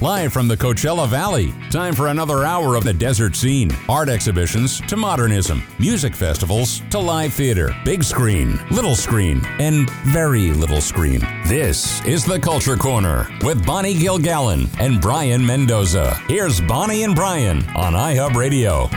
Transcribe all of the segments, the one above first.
Live from the Coachella Valley. Time for another hour of the desert scene. Art exhibitions to modernism, music festivals to live theater, big screen, little screen, and very little screen. This is the Culture Corner with Bonnie Gilgallen and Brayan Mendoza. Here's Bonnie and Brayan on iHub Radio.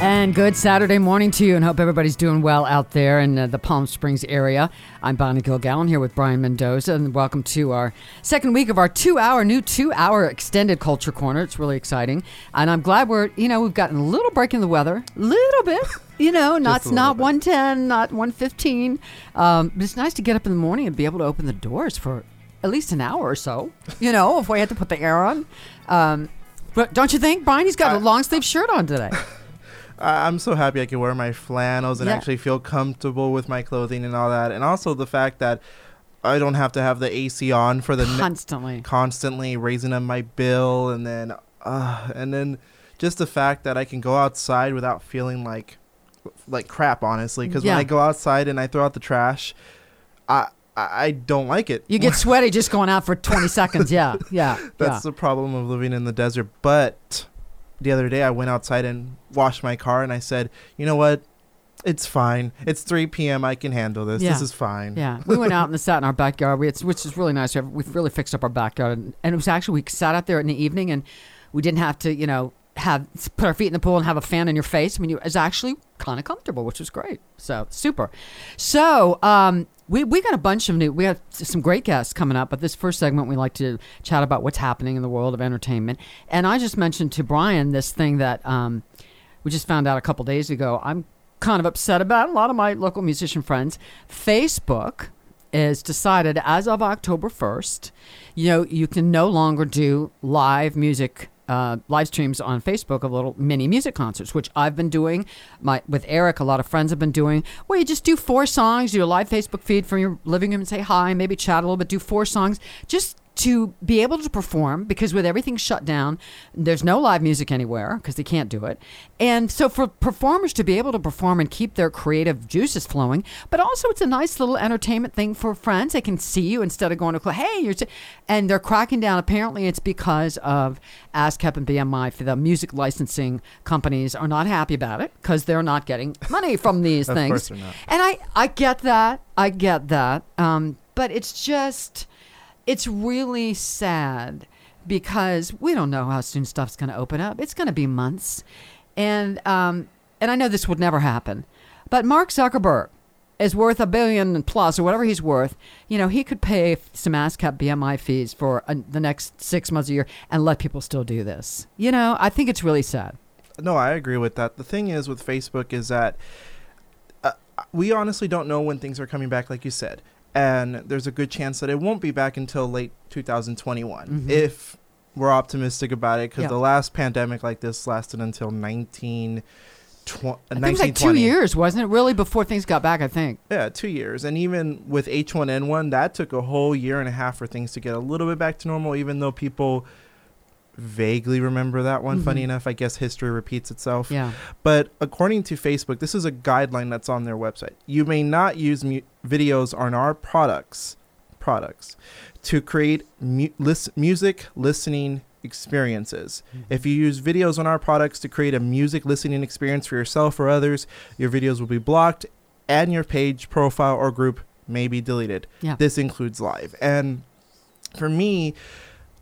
And good Saturday morning to you, and hope everybody's doing well out there in uh, the Palm Springs area. I'm Bonnie Gilgallen here with Brayan Mendoza, and welcome to our second week of our two-hour, new two-hour extended Culture Corner. It's really exciting, and I'm glad we're, you know, we've gotten a little break in the weather, little bit. You know, not not 110, not 115. Um, but it's nice to get up in the morning and be able to open the doors for at least an hour or so. You know, if we had to put the air on. Um, but don't you think, Brayan? He's got a long sleeve shirt on today. I'm so happy I can wear my flannels and Yeah. actually feel comfortable with my clothing and all that, and also the fact that I don't have to have the AC on for the ne- Constantly. constantly raising up my bill, and then uh, and then just the fact that I can go outside without feeling like like crap, honestly. Because Yeah. when I go outside and I throw out the trash, I I, I don't like it. You get sweaty just going out for 20 seconds. Yeah, yeah. That's yeah. the problem of living in the desert. But the other day I went outside and washed my car and I said, you know what? It's fine. It's 3 p.m. I can handle this. Yeah. This is fine. Yeah, we went out and sat in our backyard, we, it's, which is really nice. We've- We've really fixed up our backyard, and, and it was actually we sat out there in the evening, and we didn't have to, you know, have put our feet in the pool and have a fan in your face. I mean, it was actually kind of comfortable, which was great. So super. So um, we we got a bunch of new. We have some great guests coming up, but this first segment we like to chat about what's happening in the world of entertainment. And I just mentioned to Brayan this thing that um, we just found out a couple days ago. I'm kind of upset about. A lot of my local musician friends, Facebook is decided as of October 1st, you know, you can no longer do live music. Uh, live streams on Facebook of little mini music concerts, which I've been doing. My with Eric, a lot of friends have been doing. Where you just do four songs, do a live Facebook feed from your living room and say hi, maybe chat a little bit, do four songs, just to be able to perform because with everything shut down, there's no live music anywhere because they can't do it. And so for performers to be able to perform and keep their creative juices flowing, but also it's a nice little entertainment thing for friends. They can see you instead of going to, hey, you're, and they're cracking down. Apparently it's because of ASCAP and BMI for the music licensing companies are not happy about it because they're not getting money from these Of things. course they're not. And I, I get that. I get that. Um, but it's just, it's really sad because we don't know how soon stuff's going to open up. It's going to be months. And, um, and I know this would never happen. But Mark Zuckerberg is worth a billion plus or whatever he's worth. You know, he could pay some ASCAP BMI fees for uh, the next six months a year and let people still do this. You know, I think it's really sad. No, I agree with that. The thing is with Facebook is that uh, we honestly don't know when things are coming back, like you said. And there's a good chance that it won't be back until late 2021 Mhm. if we're optimistic about it because Yeah. the last pandemic like this lasted until 19, tw- uh, I think it was like two years, wasn't it? Really, before things got back, I think. Yeah, two years. And even with H1N1, that took a whole year and a half for things to get a little bit back to normal, even though people vaguely remember that one. Funny Mhm. enough, I guess history repeats itself. Yeah. But according to Facebook, this is a guideline that's on their website. You may not use mu- videos on our products products to create mu- lis- music listening experiences. If you use videos on our products to create a music listening experience for yourself or others, your videos will be blocked and your page, profile, or group may be deleted. Yeah. This includes live. And for me,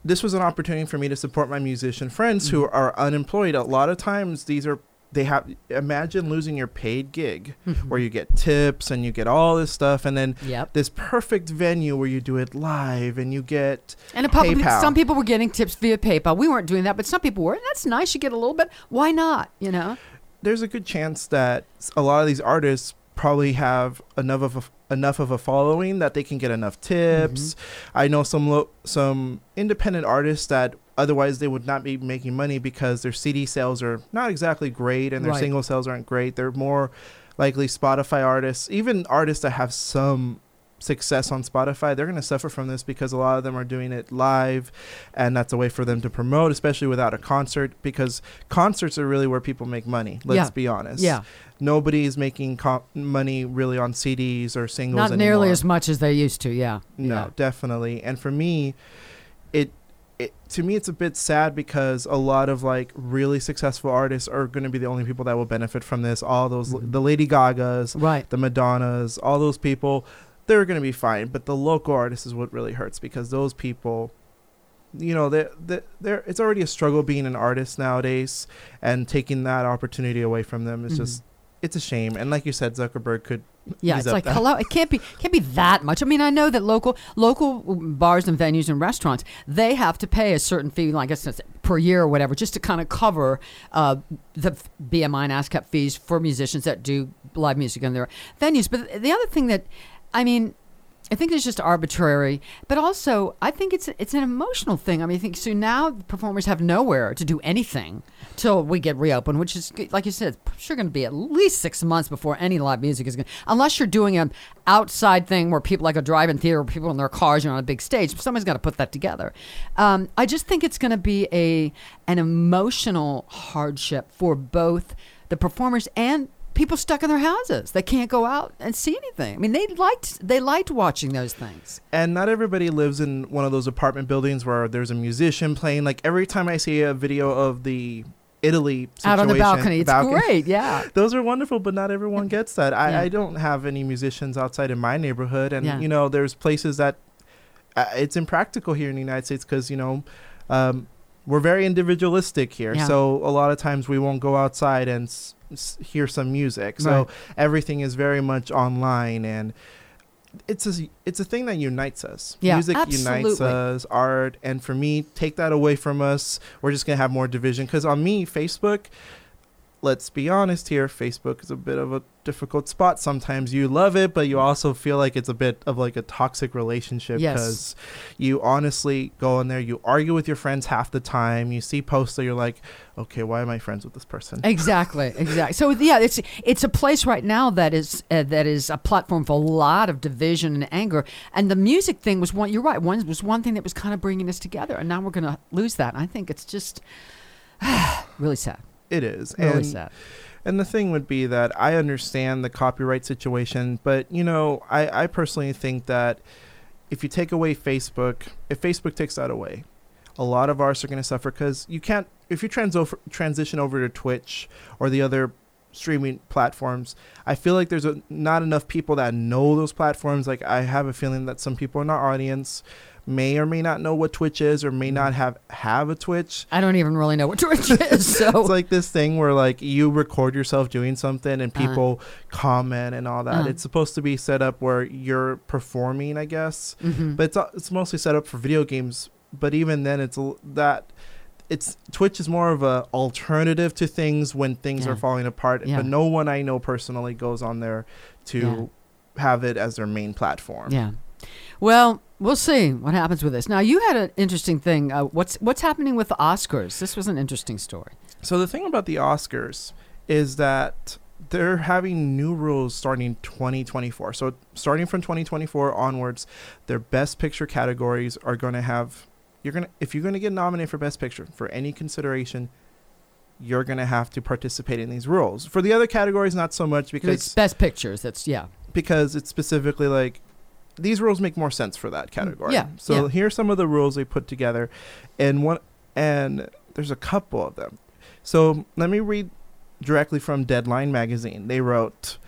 this was an opportunity for me to support my musician friends who Mm-hmm. are unemployed. A lot of times, these are they have imagine losing your paid gig where you get tips and you get all this stuff and then Yep. this perfect venue where you do it live and you get And a public, PayPal. some people were getting tips via PayPal. We weren't doing that, but some people were. And that's nice. You get a little bit. Why not? You know? there's a good chance that a lot of these artists probably have enough of a, enough of a following that they can get enough tips. Mm-hmm. I know some lo- some independent artists that otherwise they would not be making money because their CD sales are not exactly great and their Right. single sales aren't great. They're more likely Spotify artists, even artists that have some success on Spotify, they're going to suffer from this because a lot of them are doing it live and that's a way for them to promote, especially without a concert because concerts are really where people make money. Let's Yeah. be honest. Yeah. Nobody's making co- money really on CDs or singles Not nearly as much as they used to. Yeah. No, Yeah. definitely. And for me, it it, to me it's a bit sad because a lot of like really successful artists are going to be the only people that will benefit from this all those Mhm. the lady gagas Right. the madonnas all those people they're going to be fine but the local artists is what really hurts because those people you know they they they're it's already a struggle being an artist nowadays and taking that opportunity away from them is Mhm. just it's a shame and like you said zuckerberg could Yeah, it's like that. hello. It can't be can't be that much. I mean, I know that local local bars and venues and restaurants they have to pay a certain fee, like I guess per year or whatever, just to kind of cover uh, the BMI and ASCAP fees for musicians that do live music in their venues. But the other thing that, I mean. I think it's just arbitrary, but also I think it's it's an emotional thing. I mean, I think so now performers have nowhere to do anything till we get reopened, which is like you said, it's sure going to be at least six months before any live music is going. Unless you're doing an outside thing where people like a drive-in theater, where people in their cars, you're on a big stage. Somebody's got to put that together. Um, I just think it's going to be a an emotional hardship for both the performers and people stuck in their houses They can't go out and see anything. I mean, they liked they liked watching those things. and not everybody lives in one of those apartment buildings where there's a musician playing like every time i see a video of the italy situation, out on the balcony, it's balcony- great. Yeah. those are wonderful but not everyone gets that I, Yeah. I don't have any musicians outside in my neighborhood and Yeah. you know there's places that uh, it's impractical here in the united states because you know um, we're very individualistic here Yeah. so a lot of times we won't go outside and s- hear some music. So Right. everything is very much online and it's a it's a thing that unites us. Yeah, music unites us art and for me take that away from us. We're just gonna have more division. Because on me facebook let's be honest here facebook is a bit of a difficult spot sometimes you love it but you also feel like it's a bit of like a toxic relationship Yes. because you honestly go in there you argue with your friends half the time you see posts that you're like okay why am i friends with this person Exactly, exactly. So yeah, it's it's a place right now that is uh, that is a platform for a lot of division and anger. And the music thing was one. You're right. One was one thing that was kind of bringing us together, and now we're going to lose that. I think it's just really sad. It is Really and sad. And the thing would be that I understand the copyright situation, but you know, I, I personally think that if you take away Facebook, if Facebook takes that away, a lot of artists are going to suffer because you can't. If you trans over, transition over to Twitch or the other streaming platforms, I feel like there's a, not enough people that know those platforms. Like I have a feeling that some people in our audience may or may not know what Twitch is or may not have have a Twitch. I don't even really know what Twitch is. So It's like this thing where like you record yourself doing something and Uh-huh. people comment and all that. Uh-huh. It's supposed to be set up where you're performing, I guess, Mhm. but it's uh, it's mostly set up for video games. But even then, it's that it's Twitch is more of a alternative to things when things Yeah. are falling apart. Yeah. But no one I know personally goes on there to have it as their main platform. yeah. Well, we'll see what happens with this. Now, you had an interesting thing. Uh, what's what's happening with the Oscars? This was an interesting story. So the thing about the Oscars is that they're having new rules starting 2024. So starting from 2024 onwards, their best picture categories are going to have you're going to if you're going to get nominated for best picture for any consideration, you're going to have to participate in these rules. For the other categories not so much It's because best pictures. That's yeah. because it's specifically like these rules make more sense for that category. yeah, So yeah. here's some of the rules they put together, and one and there's a couple of them. So let me read directly from Deadline magazine. They wrote.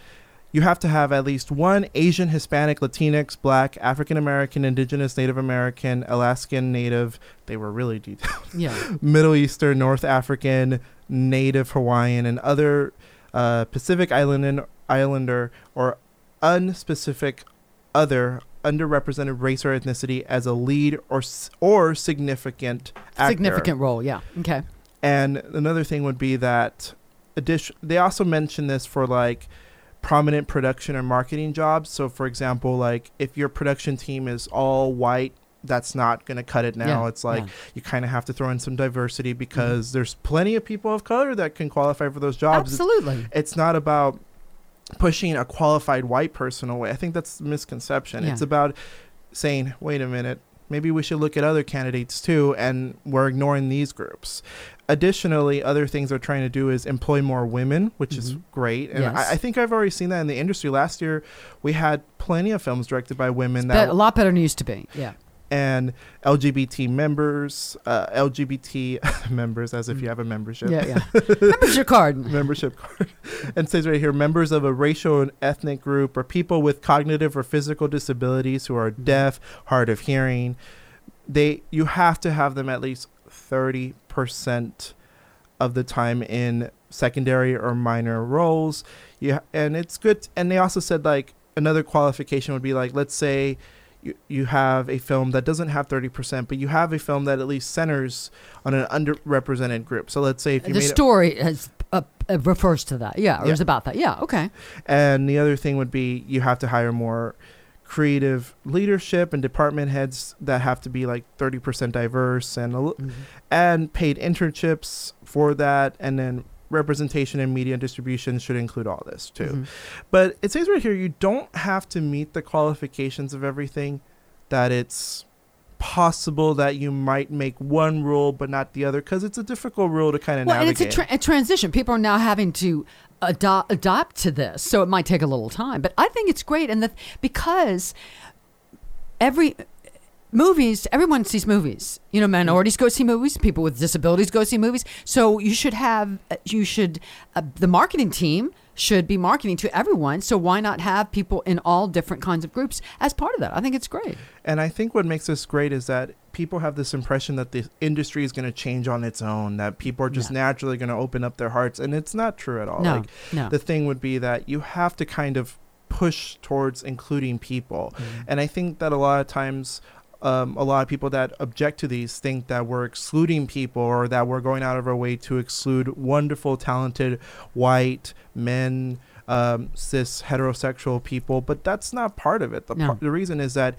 You have to have at least one Asian, Hispanic, Latinx, Black, African American, Indigenous, Native American, Alaskan Native. They were really detailed. Yeah. Middle Eastern, North African, Native Hawaiian, and other uh, Pacific Islander, Islander or unspecific other underrepresented race or ethnicity as a lead or or significant actor. Significant role. Yeah. Okay. And another thing would be that addition. They also mention this for like prominent production or marketing jobs. So, for example, like if your production team is all white, that's not going to cut it now. Yeah, It's like yeah. you kind of have to throw in some diversity mm-hmm. because there's plenty of people of color that can qualify for those jobs. It's- Absolutely. It's not about pushing a qualified white person away. I think that's misconception. Yeah. It's about saying, wait a minute, maybe we should look at other candidates too, and we're ignoring these groups. Additionally, other things they're trying to do is employ more women, which is Mhm. great. And Yes. I, I think I've already seen that in the industry. Last year, we had plenty of films directed by women But that a lot better than it used to be. Yeah. And LGBT members, uh, LGBT members, as if you have a membership. Yeah, yeah. Membership card. membership card. and it says right here members of a racial and ethnic group or people with cognitive or physical disabilities who are deaf, hard of hearing. They you have to have them at least 30% of the time in secondary or minor roles. Yeah, and it's good and they also said like another qualification would be like let's say you, you have a film that doesn't have 30%, but you have a film that at least centers on an underrepresented group. So let's say if you The made a- story has, uh, refers to that. Yeah, or Yeah. is about that. Yeah, okay. And the other thing would be you have to hire more creative leadership and department heads that have to be like 30% diverse and a l- and paid internships for that and then representation in media and distribution should include all this too. Mhm. But it says right here you don't have to meet the qualifications of everything that it's possible that you might make one rule but not the other because it's a difficult rule to kind of Well, and navigate. it's a, tra- a transition. People are now having to ado- adopt to this, so it might take a little time. But I think it's great, and the because every movies, everyone sees movies. You know, minorities go see movies. People with disabilities go see movies. So you should have, you should, uh, the marketing team should be marketing to everyone. So why not have people in all different kinds of groups as part of that? I think it's great. And I think what makes this great is that people have this impression that the industry is going to change on its own, that people are just No. naturally going to open up their hearts. And it's not true at all. No, Like, no. the thing would be that you have to kind of push towards including people. Mm-hmm. And I think that a lot of times, um, a lot of people that object to these think that we're excluding people or that we're going out of our way to exclude wonderful, talented white men, um, cis heterosexual people. But that's not part of it. The, No. par- the reason is that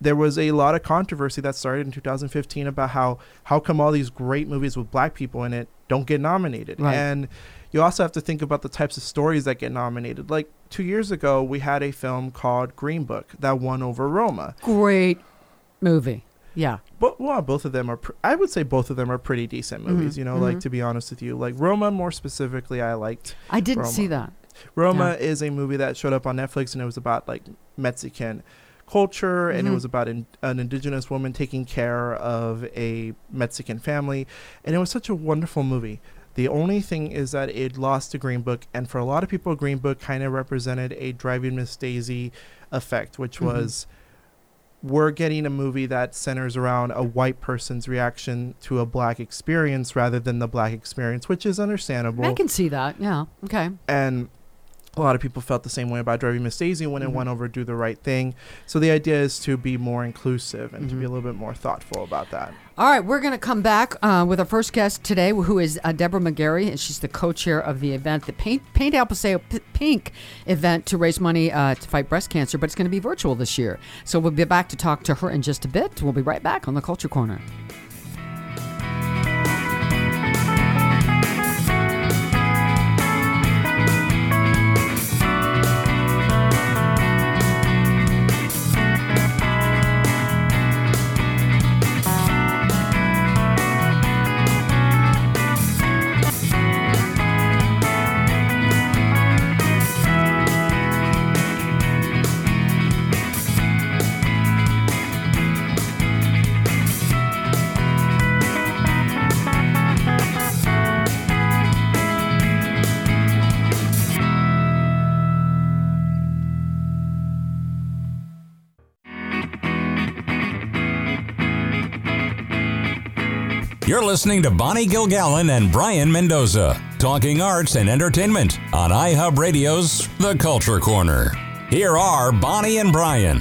there was a lot of controversy that started in 2015 about how how come all these great movies with black people in it don't get nominated Right. and you also have to think about the types of stories that get nominated like two years ago we had a film called green book that won over roma Great movie. Yeah. but well both of them are pr- i would say both of them are pretty decent movies Mhm, you know like mhm. to be honest with you like roma more specifically i liked I didn't Roma. see that. Roma is a movie that showed up on Netflix and it was about like Mexican culture and it Mhm. was about an, an indigenous woman taking care of a Mexican family and it was such a wonderful movie. The only thing is that it lost to Green Book and for a lot of people Green Book kind of represented a driving Miss Daisy effect which Mhm. was we're getting a movie that centers around a white person's reaction to a black experience rather than the black experience, which is understandable I can see that. Yeah. Okay. and a lot of people felt the same way about driving Miss Daisy when Mhm. it went over do the right thing. So the idea is to be more inclusive and to be a Mhm. little bit more thoughtful about that. All right, we're going to come back uh, with our first guest today, who is uh, Deborah McGarrey, and she's the co-chair of the event, the Paint Paint El Paseo P- Pink event to raise money uh, to fight breast cancer. But it's going to be virtual this year, so we'll be back to talk to her in just a bit. We'll be right back on the Culture Corner. You're listening to Bonnie Gilgallen and Brayan Mendoza, talking arts and entertainment on iHub Radio's The Culture Corner. Here are Bonnie and Brayan.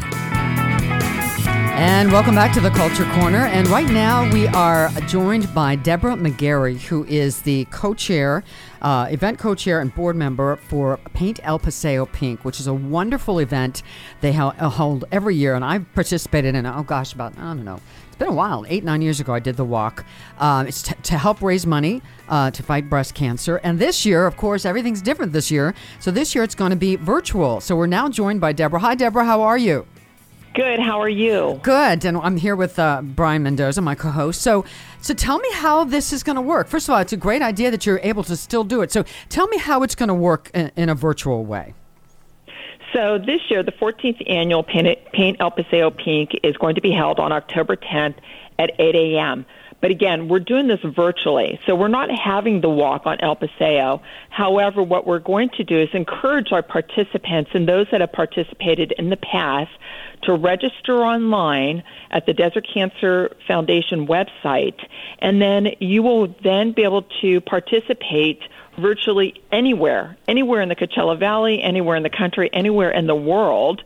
And welcome back to the Culture Corner. And right now we are joined by Deborah McGarrey, who is the co-chair, uh, event co-chair and board member for Paint El Paseo Pink, which is a wonderful event they hold every year. And I've participated in oh gosh, about, I don't know, been a while. Eight, nine years ago, I did the walk. Um, it's t- to help raise money uh, to fight breast cancer. And this year, of course, everything's different this year. So this year it's going to be virtual. So we're now joined by Deborah. Hi, Deborah. How are you? Good. How are you? Good, and I'm here with uh, Brayan Mendoza, my co-host. So, so tell me how this is going to work. First of all, it's a great idea that you're able to still do it. So, tell me how it's going to work in, in a virtual way. So this year, the 14th annual Paint, El Paseo Pink is going to be held on October 10th at 8 a.m. But again, we're doing this virtually. So we're not having the walk on El Paseo. However, what we're going to do is encourage our participants and those that have participated in the past to register online at the Desert Cancer Foundation website. And then you will then be able to participate virtually anywhere, anywhere in the Coachella Valley, anywhere in the country, anywhere in the world.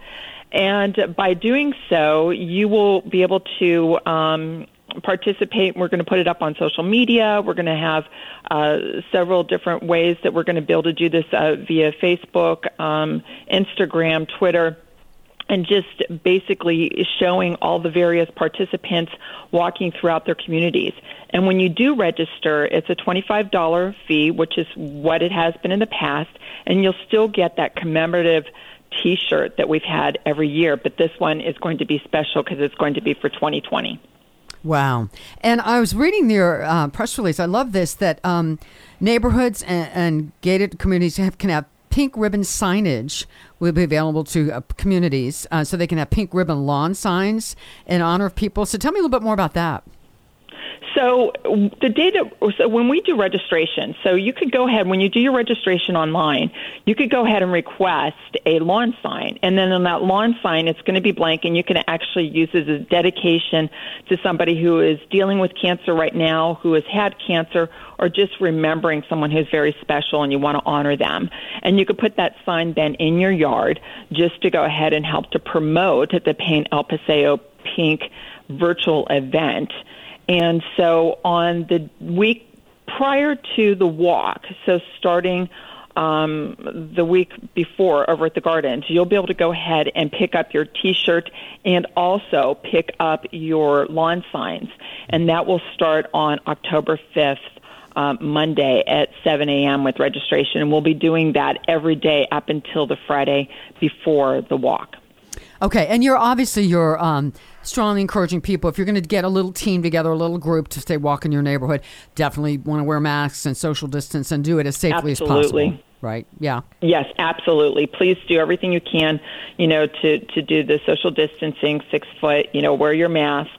And by doing so, you will be able to um, participate. We're going to put it up on social media. We're going to have uh, several different ways that we're going to be able to do this uh, via Facebook, um, Instagram, Twitter. And just basically showing all the various participants walking throughout their communities. And when you do register, it's a $25 fee, which is what it has been in the past, and you'll still get that commemorative T-shirt that we've had every year. But this one is going to be special because it's going to be for 2020. Wow. And I was reading your uh, press release. I love this that um, neighborhoods and, and, gated communities have, can have pink ribbon signage will be available to uh, communities uh, so they can have pink ribbon lawn signs in honor of people. So tell me a little bit more about that. So the data, so when we do registration, so you could go ahead when you do your registration online, you could go ahead and request a lawn sign, and then on that lawn sign, it's going to be blank, and you can actually use it as a dedication to somebody who is dealing with cancer right now, who has had cancer, or just remembering someone who's very special, and you want to honor them. And you could put that sign then in your yard just to go ahead and help to promote the Paint El Paseo Pink virtual event and so on the week prior to the walk, so starting um, the week before over at the gardens, you'll be able to go ahead and pick up your T-shirt and also pick up your lawn signs, and that will start on October 5th. Um, Monday at 7 a.m. with registration, and we'll be doing that every day up until the Friday before the walk. Okay, and you're obviously you're um, strongly encouraging people if you're going to get a little team together, a little group to stay walk in your neighborhood, definitely want to wear masks and social distance and do it as safely absolutely. as possible. Right? Yeah. Yes, absolutely. Please do everything you can, you know, to to do the social distancing, six foot, you know, wear your mask.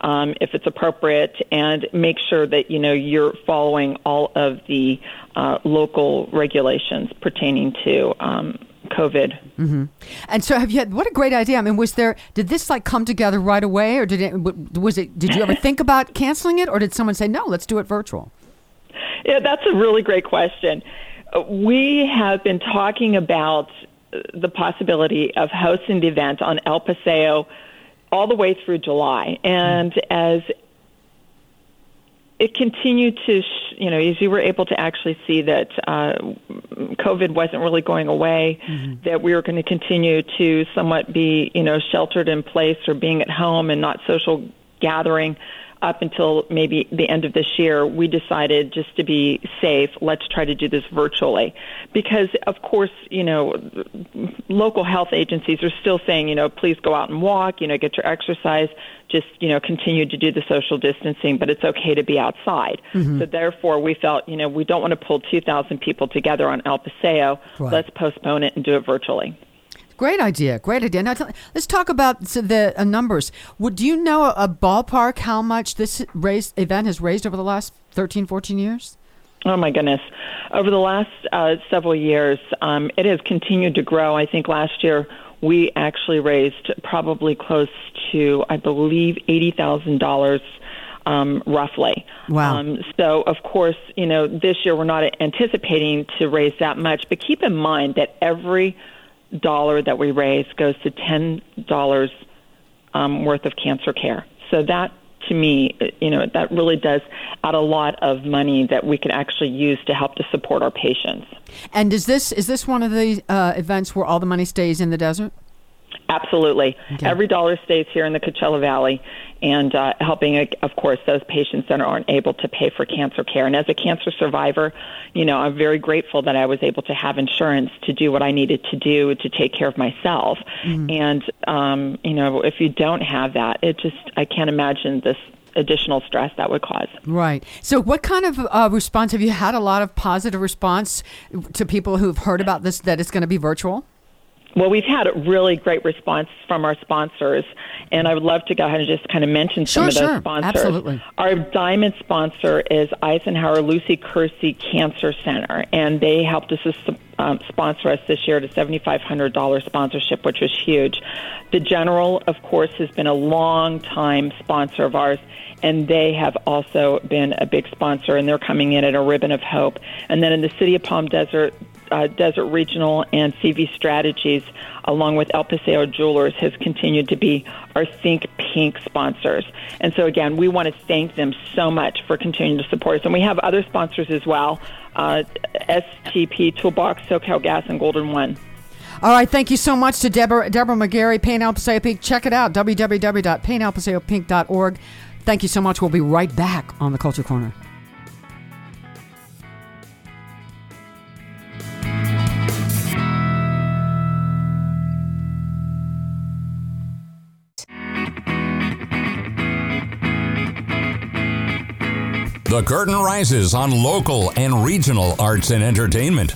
Um, if it's appropriate, and make sure that you know you're following all of the uh, local regulations pertaining to um, COVID. Mm-hmm. And so, have you had what a great idea? I mean, was there did this like come together right away, or did it was it? Did you ever think about canceling it, or did someone say no, let's do it virtual? Yeah, that's a really great question. Uh, we have been talking about uh, the possibility of hosting the event on El Paseo all the way through July, and mm-hmm. as it continued to, sh- you know, as you were able to actually see that uh, COVID wasn't really going away, mm-hmm. that we were going to continue to somewhat be, you know, sheltered in place or being at home and not social gathering up until maybe the end of this year, we decided just to be safe, let's try to do this virtually. Because, of course, you know, local health agencies are still saying, you know, please go out and walk, you know, get your exercise, just, you know, continue to do the social distancing, but it's okay to be outside. Mm-hmm. So, therefore, we felt, you know, we don't want to pull 2,000 people together on El Paseo. Right. Let's postpone it and do it virtually. Great idea. Great idea. Now, let's talk about the uh, numbers. Would do you know a, ballpark how much this race event has raised over the last 13, 14 years? Oh my goodness! Over the last uh, several years, um, it has continued to grow. I think last year we actually raised probably close to, I believe, eighty thousand dollars. Um, roughly. Wow. Um, so, of course, you know, this year we're not anticipating to raise that much, but keep in mind that every dollar that we raise goes to ten dollars um, worth of cancer care. So that to me, you know, that really does add a lot of money that we can actually use to help to support our patients. And is this is this one of the uh, events where all the money stays in the desert? Absolutely. Okay. Every dollar stays here in the Coachella Valley and uh, helping, uh, of course, those patients that aren't able to pay for cancer care. And as a cancer survivor, you know, I'm very grateful that I was able to have insurance to do what I needed to do to take care of myself. Mm-hmm. And, um, you know, if you don't have that, it just, I can't imagine this additional stress that would cause. Right. So, what kind of uh, response have you had? A lot of positive response to people who've heard about this that it's going to be virtual. Well, we've had a really great response from our sponsors, and I would love to go ahead and just kind of mention some of those sure. sponsors. Absolutely. Our diamond sponsor is Eisenhower Lucy Curci Cancer Center, and they helped us um, sponsor us this year at a $7,500 sponsorship, which was huge. The General, of course, has been a long time sponsor of ours, and they have also been a big sponsor, and they're coming in at a ribbon of hope. And then in the City of Palm Desert, uh, Desert Regional and CV Strategies, along with El Paseo Jewelers, has continued to be our Think Pink sponsors. And so, again, we want to thank them so much for continuing to support us. And we have other sponsors as well uh, STP Toolbox, SoCal Gas, and Golden One. All right, thank you so much to Deborah, Deborah McGarrey, Paint El Paseo Pink. Check it out, www.paintelpaseopink.org. Thank you so much. We'll be right back on the Culture Corner. The curtain rises on local and regional arts and entertainment.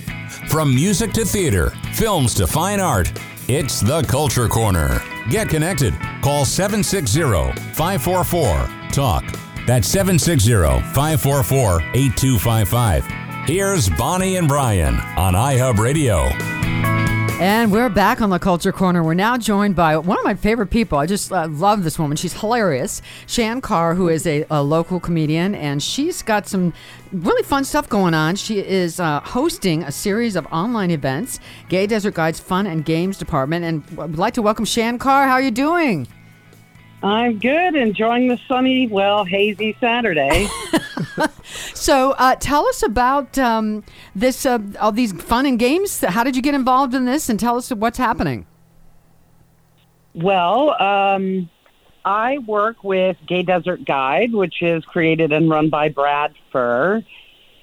From music to theater, films to fine art, it's the Culture Corner. Get connected. Call 760 544 TALK. That's 760 544 8255. Here's Bonnie and Brayan on iHub Radio. And we're back on the Culture Corner. We're now joined by one of my favorite people. I just uh, love this woman. She's hilarious. Shann Carr, who is a, a, local comedian, and she's got some really fun stuff going on. She is uh, hosting a series of online events, Gay Desert Guides Fun and Games Department. And I'd like to welcome Shann Carr. How are you doing? I'm good, enjoying the sunny, well, hazy Saturday. so, uh, tell us about um, this, uh, all these fun and games. How did you get involved in this, and tell us what's happening? Well, um, I work with Gay Desert Guide, which is created and run by Brad Furr.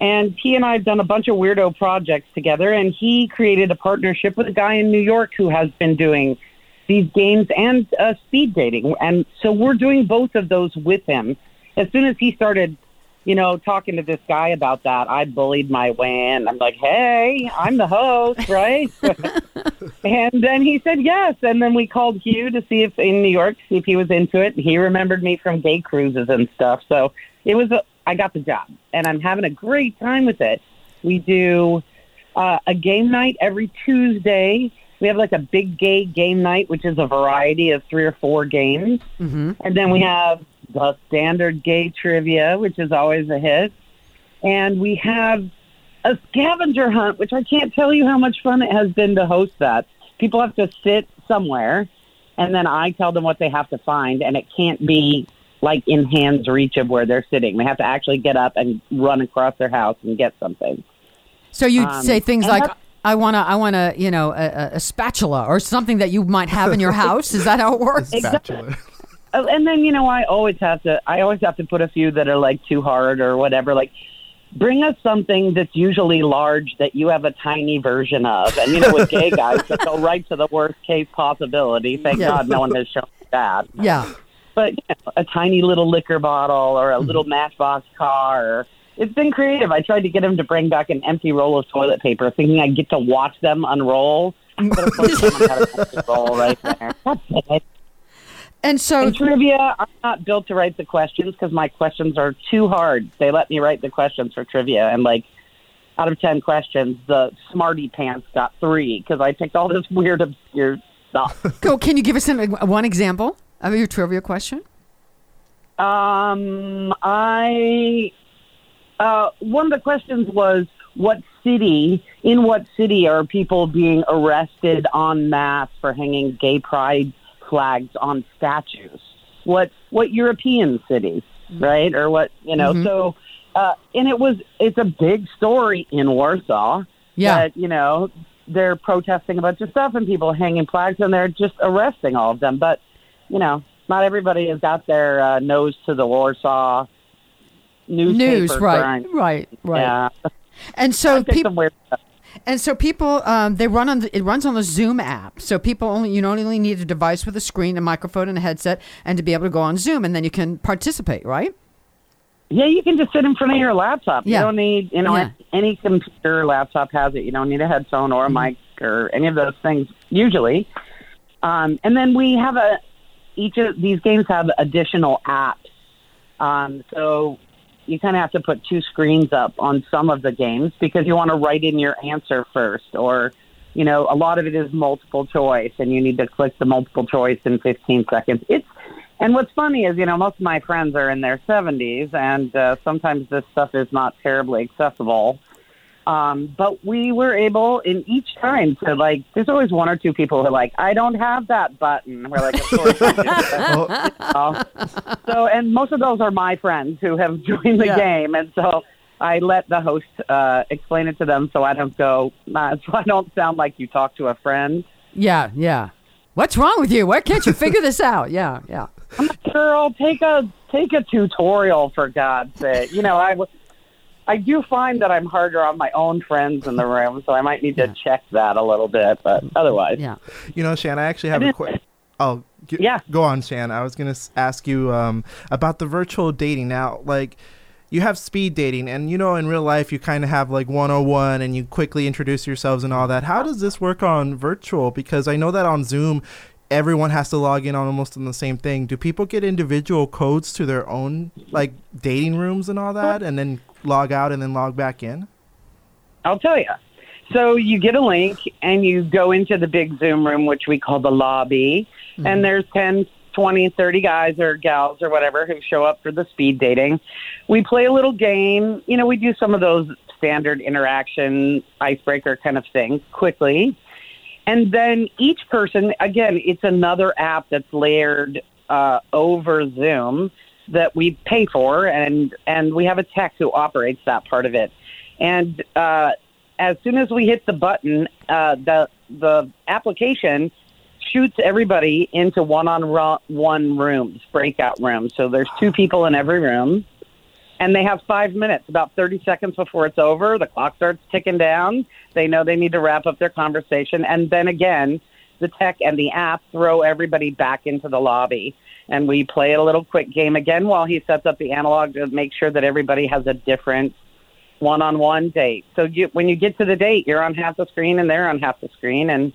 And he and I have done a bunch of weirdo projects together, and he created a partnership with a guy in New York who has been doing these games and uh, speed dating. And so we're doing both of those with him. As soon as he started, you know, talking to this guy about that, I bullied my way in. I'm like, hey, I'm the host, right? and then he said yes. And then we called Hugh to see if in New York, see if he was into it. He remembered me from gay cruises and stuff. So it was, a, I got the job and I'm having a great time with it. We do uh, a game night every Tuesday we have like a big gay game night, which is a variety of three or four games. Mm-hmm. And then we have the standard gay trivia, which is always a hit. And we have a scavenger hunt, which I can't tell you how much fun it has been to host that. People have to sit somewhere, and then I tell them what they have to find, and it can't be like in hand's reach of where they're sitting. They have to actually get up and run across their house and get something. So you Um, say things like, "I want to, I want to, you know, a, a- a spatula or something that you might have in your house." Is that how it works? Spatula. Oh, and then you know I always have to I always have to put a few that are like too hard or whatever like bring us something that's usually large that you have a tiny version of and you know with gay guys that go right to the worst case possibility thank Yeah. god no one has shown that Yeah. but you know, a tiny little liquor bottle or a little mm-hmm. matchbox car or, it's been creative i tried to get him to bring back an empty roll of toilet paper thinking i'd get to watch them unroll but of course had an roll right there That's it. And so, In trivia, I'm not built to write the questions because my questions are too hard. They let me write the questions for trivia, and like out of ten questions, the smarty pants got three because I picked all this weird, obscure stuff. go. Can you give us an, one example of your trivia question? um, I uh, one of the questions was what city in what city are people being arrested en masse for hanging gay pride flags on statues what what european cities right or what you know Mhm. so uh and it was it's a big story in warsaw Yeah. that you know they're protesting a bunch of stuff and people hanging flags and they're just arresting all of them but you know not everybody has got their uh, nose to the warsaw newspaper News, right, grind. right, right. Yeah. And so people, some weird stuff. and so people, um, they run on the, it runs on the Zoom app. So people only you don't only need a device with a screen, a microphone, and a headset, and to be able to go on Zoom, and then you can participate, right? Yeah, you can just sit in front of your laptop. Yeah. You don't need, you know, Yeah. any computer laptop has it. You don't need a headphone or a mic or any of those things usually. Um, and then we have a each of these games have additional apps. Um, so you kind of have to put two screens up on some of the games because you want to write in your answer first, or you know, a lot of it is multiple choice, and you need to click the multiple choice in 15 seconds. It's and what's funny is, you know, most of my friends are in their 70s, and uh, sometimes this stuff is not terribly accessible. Um, but we were able in each time to like. There's always one or two people who are like, "I don't have that button." We're like, "Of course." you do." Oh, so, and most of those are my friends who have joined the Yeah. game, and so I let the host uh, explain it to them, so I don't go, uh, so I don't sound like you talk to a friend. Yeah, yeah. What's wrong with you? Why can't you figure this out? Yeah, yeah. I'm a girl. take a take a tutorial for God's sake. You know, I w- I do find that I'm harder on my own friends in the room, so I might need to check that a little bit. But otherwise, Yeah. you know, Shann, I actually have I a didn't- question. Oh, g- Yeah. Go on, Shann. I was gonna s- ask you um, about the virtual dating. Now, like, you have speed dating, and you know, in real life, you kind of have like 101, and you quickly introduce yourselves and all that. How does this work on virtual? Because I know that on Zoom, everyone has to log in on almost on the same thing. Do people get individual codes to their own like dating rooms and all that, and then log out and then log back in? I'll tell you. So you get a link and you go into the big Zoom room, which we call the lobby, mm-hmm. and there's 10, 20, 30 guys or gals or whatever who show up for the speed dating. We play a little game. You know, we do some of those standard interaction icebreaker kind of things quickly. And then each person, again, it's another app that's layered uh, over Zoom that we pay for, and and we have a tech who operates that part of it. And uh, as soon as we hit the button, uh, the the application shoots everybody into one-on-one rooms, breakout rooms. So there's two people in every room, and they have five minutes, about 30 seconds before it's over. The clock starts ticking down. They know they need to wrap up their conversation, and then again, the tech and the app throw everybody back into the lobby. And we play a little quick game again while he sets up the analog to make sure that everybody has a different one-on-one date. So you, when you get to the date, you're on half the screen and they're on half the screen, and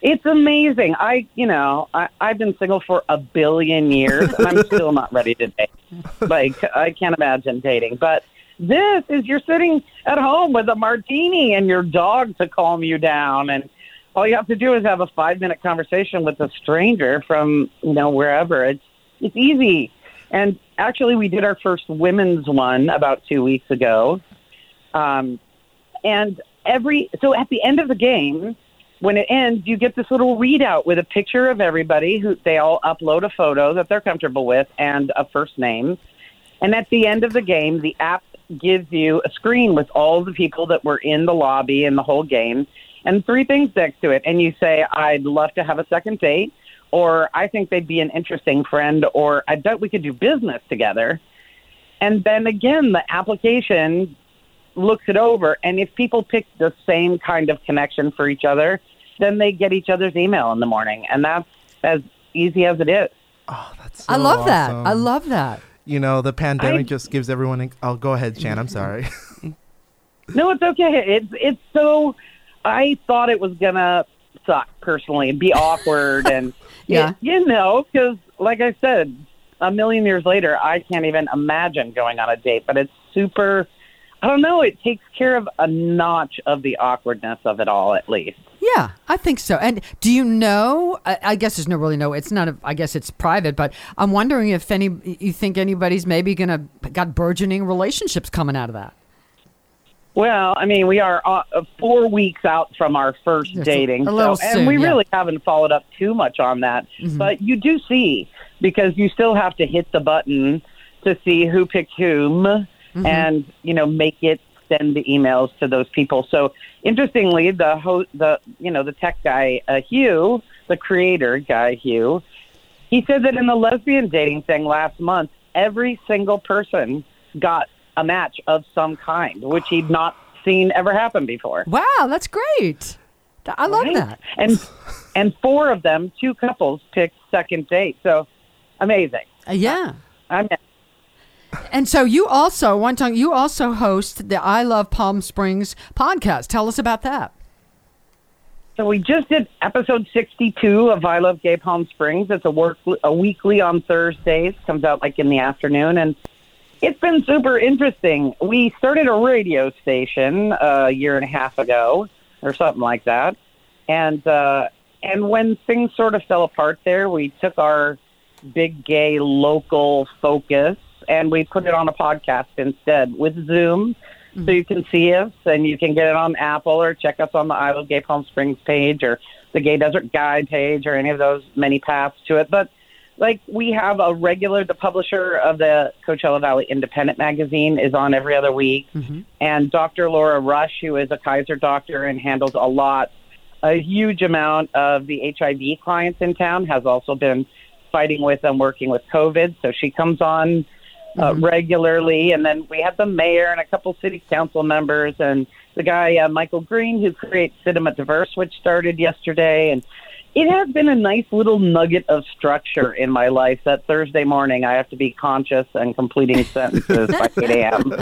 it's amazing. I, you know, I, I've been single for a billion years, and I'm still not ready to date. Like I can't imagine dating, but this is you're sitting at home with a martini and your dog to calm you down, and all you have to do is have a five minute conversation with a stranger from you know wherever. It's it's easy. And actually, we did our first women's one about two weeks ago. Um, and every so at the end of the game, when it ends, you get this little readout with a picture of everybody who they all upload a photo that they're comfortable with and a first name. And at the end of the game, the app gives you a screen with all the people that were in the lobby and the whole game and three things next to it. And you say, I'd love to have a second date, or I think they'd be an interesting friend, or I bet we could do business together. And then again, the application looks it over. And if people pick the same kind of connection for each other, then they get each other's email in the morning. And that's as easy as it is. Oh, that's. I so love that. I love that. You know, the pandemic I- just gives everyone. A, oh, go ahead, Shann. I'm sorry. No, it's okay. It's it's so. I thought it was gonna suck personally and be awkward and Yeah. it- you know, because like I said, a million years later, I can't even imagine going on a date. But it's super. I don't know. It takes care of a notch of the awkwardness of it all, at least. Yeah, I think so. And do you know? I, I guess there's no really no. It's not. A, I guess it's private. But I'm wondering if any. You think anybody's maybe gonna got burgeoning relationships coming out of that? Well, I mean, we are uh, four weeks out from our first a- dating, a little so, and we yeah. Mm-hmm. really haven't followed up too much on that. But you do see because you still have to hit the button to see who picked whom, Mm-hmm. and you know make it send the emails to those people. So interestingly, the ho- the you know the tech guy uh, Hugh, the creator guy Hugh, he said that in the lesbian dating thing last month, every single person got a match of some kind, which he'd not seen ever happen before. Wow, that's great. I love Right? that. And and four of them, two couples, picked second date. So amazing. Uh, yeah. I'm And so you also one time you also host the I Love Palm Springs podcast. Tell us about that. So we just did episode 62 of I Love Gay Palm Springs. It's a work a weekly on Thursdays. Comes out like in the afternoon, and it's been super interesting. We started a radio station uh, a year and a half ago, or something like that, and uh, and when things sort of fell apart there, we took our big gay local focus and we put it on a podcast instead with Zoom so mm-hmm. you can see us and you can get it on Apple or check us on the I Love Gay Palm Springs page or the Gay Desert Guide page or any of those many paths to it. But like we have a regular, the publisher of the Coachella Valley Independent magazine is on every other week, mm-hmm. and Dr. Laura Rush, who is a Kaiser doctor and handles a lot, a huge amount of the HIV clients in town, has also been fighting with and working with COVID. So she comes on uh, regularly. And then we have the mayor and a couple city council members and the guy, uh, Michael Green, who creates Cinema Diverse, which started yesterday. And it has been a nice little nugget of structure in my life that Thursday morning I have to be conscious and completing sentences by 8 a.m.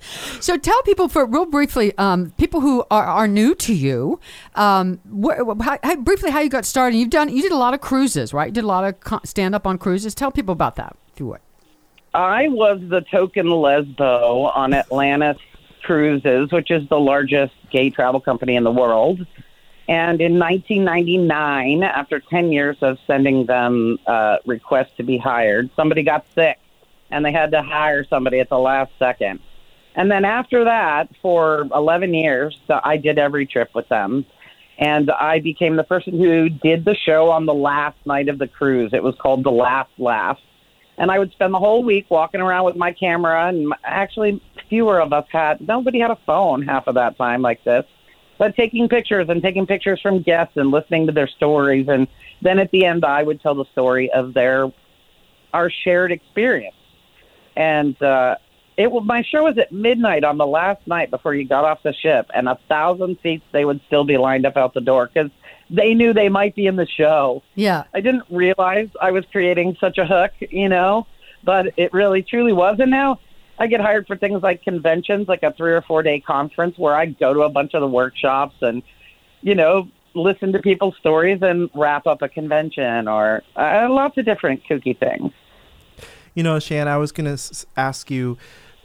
So tell people for real briefly, um, people who are, are new to you, um, wh- how, how, briefly how you got started. You've done you did a lot of cruises, right? You did a lot of co- stand up on cruises. Tell people about that, if you would. I was the token lesbo on Atlantis Cruises, which is the largest gay travel company in the world. And in 1999, after 10 years of sending them uh, requests to be hired, somebody got sick and they had to hire somebody at the last second. And then after that, for 11 years, I did every trip with them. And I became the person who did the show on the last night of the cruise. It was called The Last Laugh and I would spend the whole week walking around with my camera. And actually, fewer of us had nobody had a phone half of that time like this, but taking pictures and taking pictures from guests and listening to their stories. And then at the end, I would tell the story of their our shared experience. And uh, it my show was at midnight on the last night before you got off the ship, and a thousand seats they would still be lined up out the door because they knew they might be in the show. Yeah. I didn't realize I was creating such a hook, you know, but it really truly was. And now I get hired for things like conventions, like a three or four day conference where I go to a bunch of the workshops and, you know, listen to people's stories and wrap up a convention or uh, lots of different kooky things. You know, Shann, I was going to s- ask you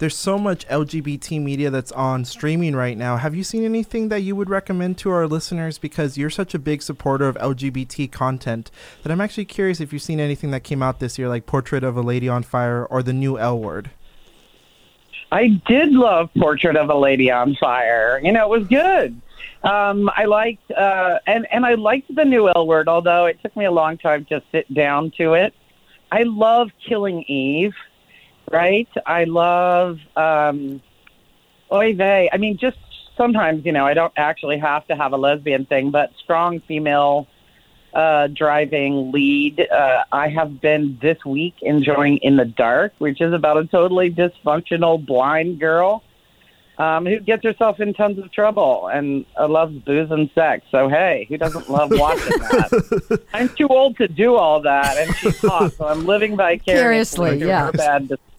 there's so much LGBT media that's on streaming right now. Have you seen anything that you would recommend to our listeners? Because you're such a big supporter of LGBT content that I'm actually curious if you've seen anything that came out this year, like Portrait of a Lady on Fire or the new L Word. I did love Portrait of a Lady on Fire. You know, it was good. Um, I liked uh, and and I liked the new L word, although it took me a long time to sit down to it. I love Killing Eve, right? I love um, Oy vey. I mean, just sometimes you know I don't actually have to have a lesbian thing, but strong female uh, driving lead. Uh, I have been this week enjoying In the Dark, which is about a totally dysfunctional blind girl um, who gets herself in tons of trouble and uh, loves booze and sex. So hey, who doesn't love watching that? I'm too old to do all that, and she's hot, so I'm living vicariously Curiously, through yeah. her bad decisions.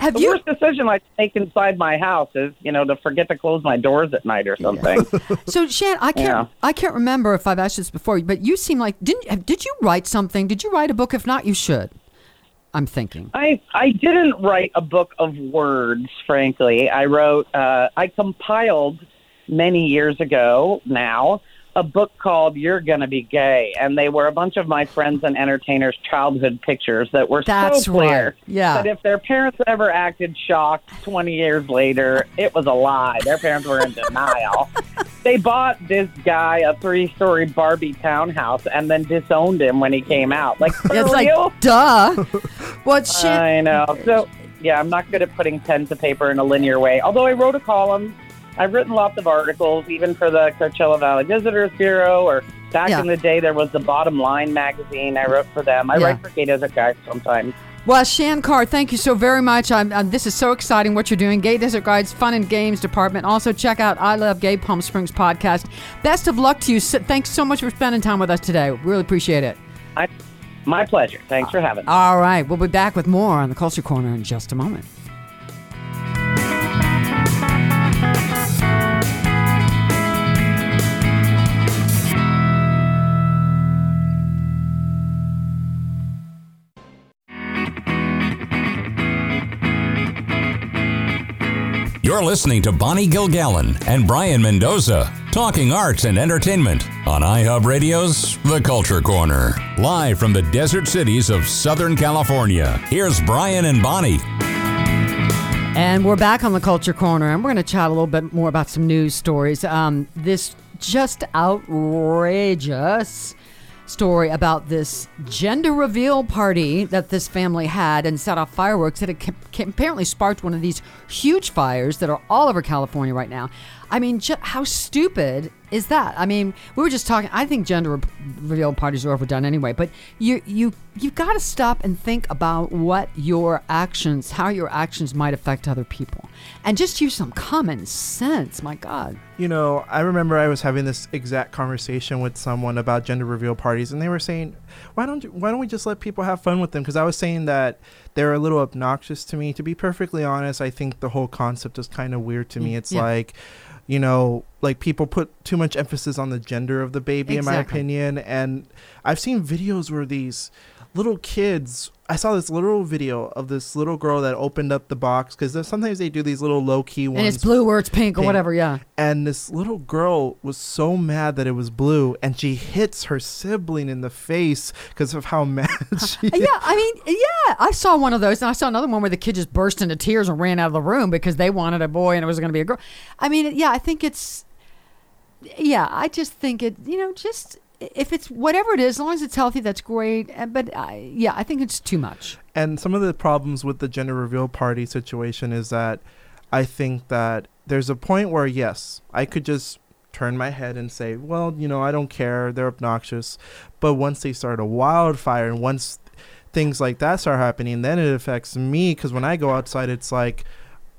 Have The you? worst decision I make inside my house is, you know, to forget to close my doors at night or something. So Shann, I can't. Yeah. I can't remember if I've asked this before, but you seem like didn't? Did you write something? Did you write a book? If not, you should. I'm thinking. I I didn't write a book of words, frankly. I wrote uh, I compiled many years ago now a book called You're Gonna Be Gay, and they were a bunch of my friends and entertainers' childhood pictures that were That's so clear right. Yeah. that if their parents ever acted shocked 20 years later, it was a lie. Their parents were in denial. They bought this guy a three-story Barbie townhouse and then disowned him when he came out. Like, for it's real? like duh. What Shann? I know. So, yeah, I'm not good at putting pen to paper in a linear way. Although I wrote a column, I've written lots of articles, even for the Coachella Valley Visitors Bureau, or back Yeah. in the day, there was the Bottom Line magazine. I wrote for them. I Yeah. write for Gay Desert Guide sometimes. Well, Shann Carr, thank you so very much. I'm, this is so exciting what you're doing. Gay Desert Guides Fun and Games Department. Also, check out I Love Gay Palm Springs podcast. Best of luck to you. Thanks so much for spending time with us today. Really appreciate it. I, my pleasure. Thanks for having me. All right, we'll be back with more on the Culture Corner in just a moment. You're listening to Bonnie Gilgallen and Brayan Mendoza talking arts and entertainment on iHub Radio's The Culture Corner. Live from the desert cities of Southern California, here's Brayan and Bonnie. And we're back on the Culture Corner, and we're going to chat a little bit more about some news stories. Um, this just outrageous story about this gender reveal party that this family had and set off fireworks that apparently sparked one of these huge fires that are all over California right now. I mean, ju- how stupid is that? I mean, we were just talking. I think gender re- reveal parties are overdone anyway. But you you you've got to stop and think about what your actions, how your actions might affect other people, and just use some common sense. My God. You know, I remember I was having this exact conversation with someone about gender reveal parties, and they were saying, "Why don't you, why don't we just let people have fun with them?" Because I was saying that they're a little obnoxious to me. To be perfectly honest, I think the whole concept is kind of weird to me. Mm, it's yeah. like you know, like people put too much emphasis on the gender of the baby, exactly. in my opinion. And I've seen videos where these little kids I saw this little video of this little girl that opened up the box because sometimes they do these little low key ones. And it's blue or it's pink, pink, or whatever, yeah. And this little girl was so mad that it was blue, and she hits her sibling in the face because of how mad she. yeah, I mean, yeah, I saw one of those, and I saw another one where the kid just burst into tears and ran out of the room because they wanted a boy and it was going to be a girl. I mean, yeah, I think it's. Yeah, I just think it. You know, just if it's whatever it is, as long as it's healthy, that's great. Uh, but I, yeah, I think it's too much. And some of the problems with the gender reveal party situation is that I think that there's a point where yes, I could just turn my head and say, well, you know, I don't care. They're obnoxious. But once they start a wildfire and once things like that start happening, then it affects me because when I go outside, it's like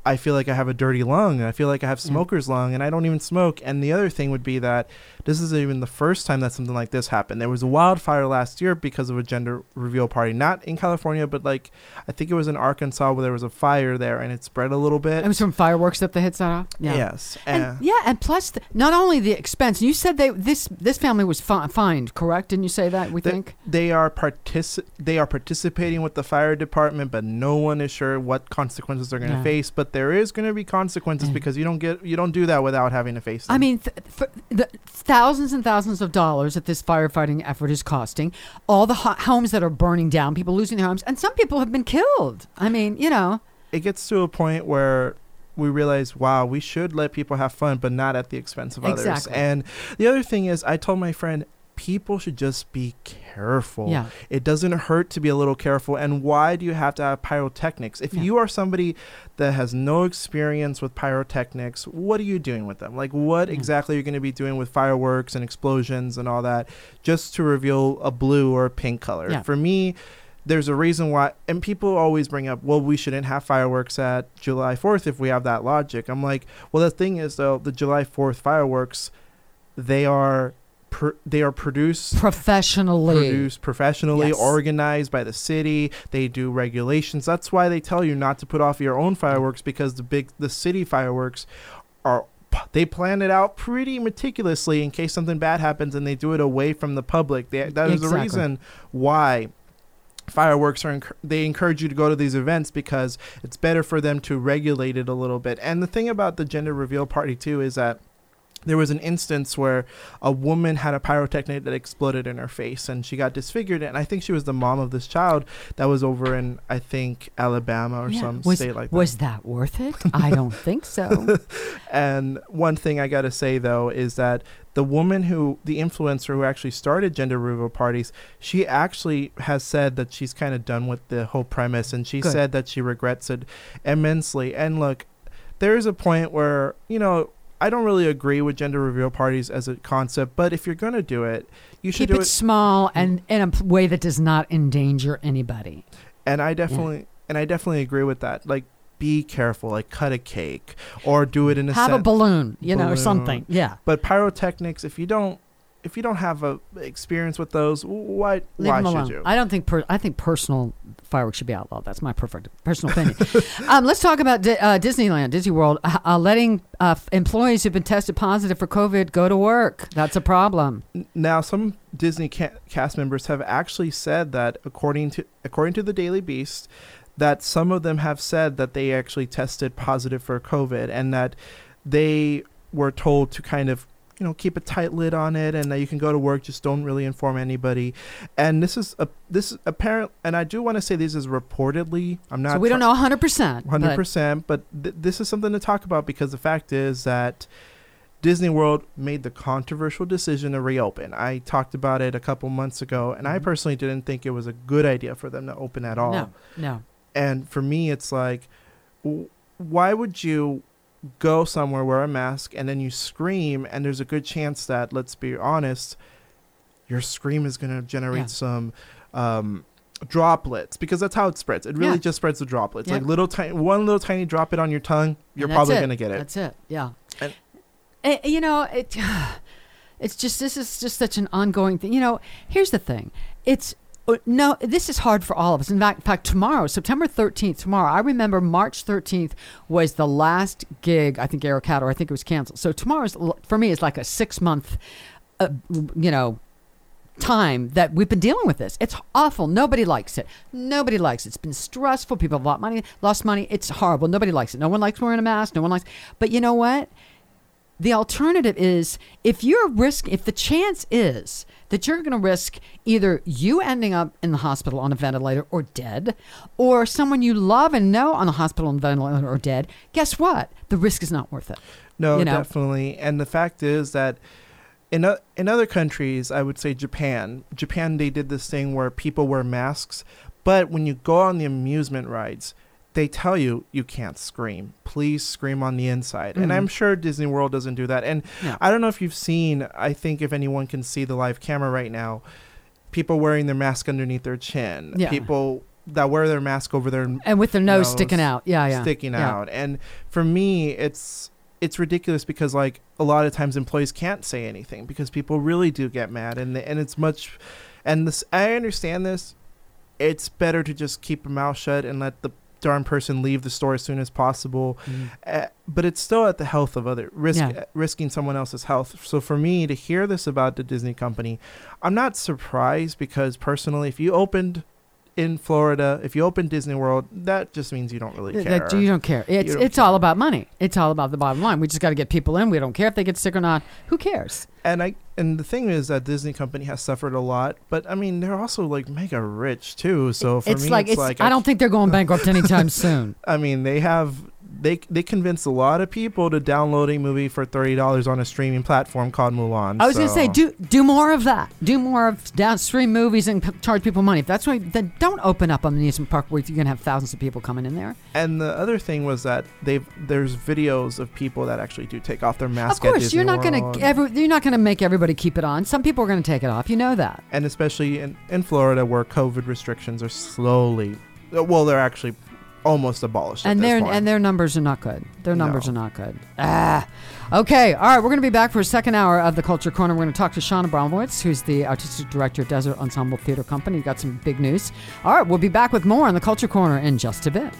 I feel like I have a dirty lung. I feel like I have smoker's mm. lung, and I don't even smoke. And the other thing would be that this isn't even the first time that something like this happened. There was a wildfire last year because of a gender reveal party, not in California, but like I think it was in Arkansas where there was a fire there and it spread a little bit. It was from fireworks that they had set off. Yeah. Yes. And, uh, yeah, and plus the, not only the expense. You said they this this family was fi- fined, correct? Didn't you say that? We they, think they are partici- they are participating with the fire department, but no one is sure what consequences they're going to yeah. face. But there is going to be consequences because you don't get you don't do that without having to face them. I mean, th- the thousands and thousands of dollars that this firefighting effort is costing, all the ho- homes that are burning down, people losing their homes, and some people have been killed. I mean, you know, it gets to a point where we realize, wow, we should let people have fun, but not at the expense of exactly. others. And the other thing is, I told my friend, people should just be careful. Yeah. It doesn't hurt to be a little careful. And why do you have to have pyrotechnics? If yeah. you are somebody that has no experience with pyrotechnics, what are you doing with them? Like, what mm. exactly are you going to be doing with fireworks and explosions and all that just to reveal a blue or a pink color? Yeah. For me, there's a reason why and people always bring up well we shouldn't have fireworks at july 4th if we have that logic i'm like well the thing is though the july 4th fireworks they are Per, they are produced professionally. produced professionally yes. organized by the city. They do regulations. That's why they tell you not to put off your own fireworks because the big the city fireworks are they plan it out pretty meticulously in case something bad happens and they do it away from the public. They, that is exactly. the reason why fireworks are enc- they encourage you to go to these events because it's better for them to regulate it a little bit. And the thing about the gender reveal party too is that there was an instance where a woman had a pyrotechnic that exploded in her face and she got disfigured and i think she was the mom of this child that was over in i think alabama or yeah. some was, state like that was that worth it i don't think so and one thing i got to say though is that the woman who the influencer who actually started gender reveal parties she actually has said that she's kind of done with the whole premise and she Good. said that she regrets it immensely and look there is a point where you know I don't really agree with gender reveal parties as a concept, but if you're going to do it, you should keep do it, it small and in a way that does not endanger anybody. And I definitely yeah. and I definitely agree with that. Like be careful, like cut a cake or do it in a have a balloon, you balloon. know, or something. Yeah. But pyrotechnics, if you don't if you don't have a experience with those, why Leave why should you? I don't think per, I think personal fireworks should be outlawed. That's my perfect personal opinion. um, let's talk about uh, Disneyland, Disney World, uh, uh, letting uh, employees who've been tested positive for COVID go to work. That's a problem. Now, some Disney ca- cast members have actually said that according to according to the Daily Beast, that some of them have said that they actually tested positive for COVID and that they were told to kind of you know keep a tight lid on it and that you can go to work just don't really inform anybody and this is a this is apparent and i do want to say this is reportedly i'm not so we don't know 100%. 100% but th- this is something to talk about because the fact is that disney world made the controversial decision to reopen i talked about it a couple months ago and i Mhm. personally didn't think it was a good idea for them to open at all No, no. and for me it's like w- why would you go somewhere wear a mask and then you scream and there's a good chance that let's be honest your scream is going to generate Yeah. some um, droplets because that's how it spreads it really Yeah. just spreads the droplets Yep. like little tiny one little tiny droplet on your tongue you're probably going to get it That's it. Yeah. And- Eh, you know, it. It's just this is just such an ongoing thing. You know, here's the thing. It's no, this is hard for all of us. In fact, in fact, tomorrow, September 13th, tomorrow, I remember March 13th was the last gig. I think Eric had, or I think it was canceled. So tomorrow's for me is like a six month, uh, you know, time that we've been dealing with this. It's awful. Nobody likes it. Nobody likes it. It's been stressful. People have lost money. Lost money. It's horrible. Nobody likes it. No one likes wearing a mask. No one likes. But you know what? The alternative is if you're risk if the chance is that you're going to risk either you ending up in the hospital on a ventilator or dead, or someone you love and know on the hospital on a ventilator or dead, guess what? The risk is not worth it. No, you know? definitely. And the fact is that in o- in other countries, I would say Japan, Japan they did this thing where people wear masks, but when you go on the amusement rides, they tell you you can't scream. Please scream on the inside. And Mhm. I'm sure Disney World doesn't do that. And No. I don't know if you've seen, I think if anyone can see the live camera right now, people wearing their mask underneath their chin. Yeah. People that wear their mask over their And with their nose, Nose sticking out. Yeah, yeah. sticking Yeah. out. And for me, it's it's ridiculous because like a lot of times employees can't say anything because people really do get mad and and it's much and this I understand this. It's better to just keep your mouth shut and let the darn person leave the store as soon as possible. Mhm. Uh, but it's still at the health of other risk Yeah. uh, risking someone else's health. So for me to hear this about the Disney company, I'm not surprised because personally, if you opened in Florida, if you open Disney World, that just means you don't really care. That you don't care. It's don't it's care. all about money. It's all about the bottom line. We just got to get people in. We don't care if they get sick or not. Who cares? and I and the thing is that Disney company has suffered a lot, but I mean they're also like mega rich too. So for it's me, like it's it's. like I don't think they're going bankrupt anytime soon. I mean they have they they convinced a lot of people to download a movie for thirty dollars on a streaming platform called Mulan. I was going to say, do do more of that. Do more of downstream movies and p- charge people money. If that's why then don't open up an amusement park where you're going to have thousands of people coming in there. And the other thing was that they've there's videos of people that actually do take off their mask. of course, you're not gonna every, you're not going to make everybody keep it on. Some people are going to take it off. You know that. and especially in, in Florida where COVID restrictions are slowly, well, they're actually almost abolished. and their and their numbers are not good. Their numbers No. are not good. Ah, okay. All right, we're going to be back for a second hour of the Culture Corner. We're going to talk to Sean Abramowitz, who's the artistic director of Desert Ensemble Theater Company. Got some big news. All right, we'll be back with more on the Culture Corner in just a bit.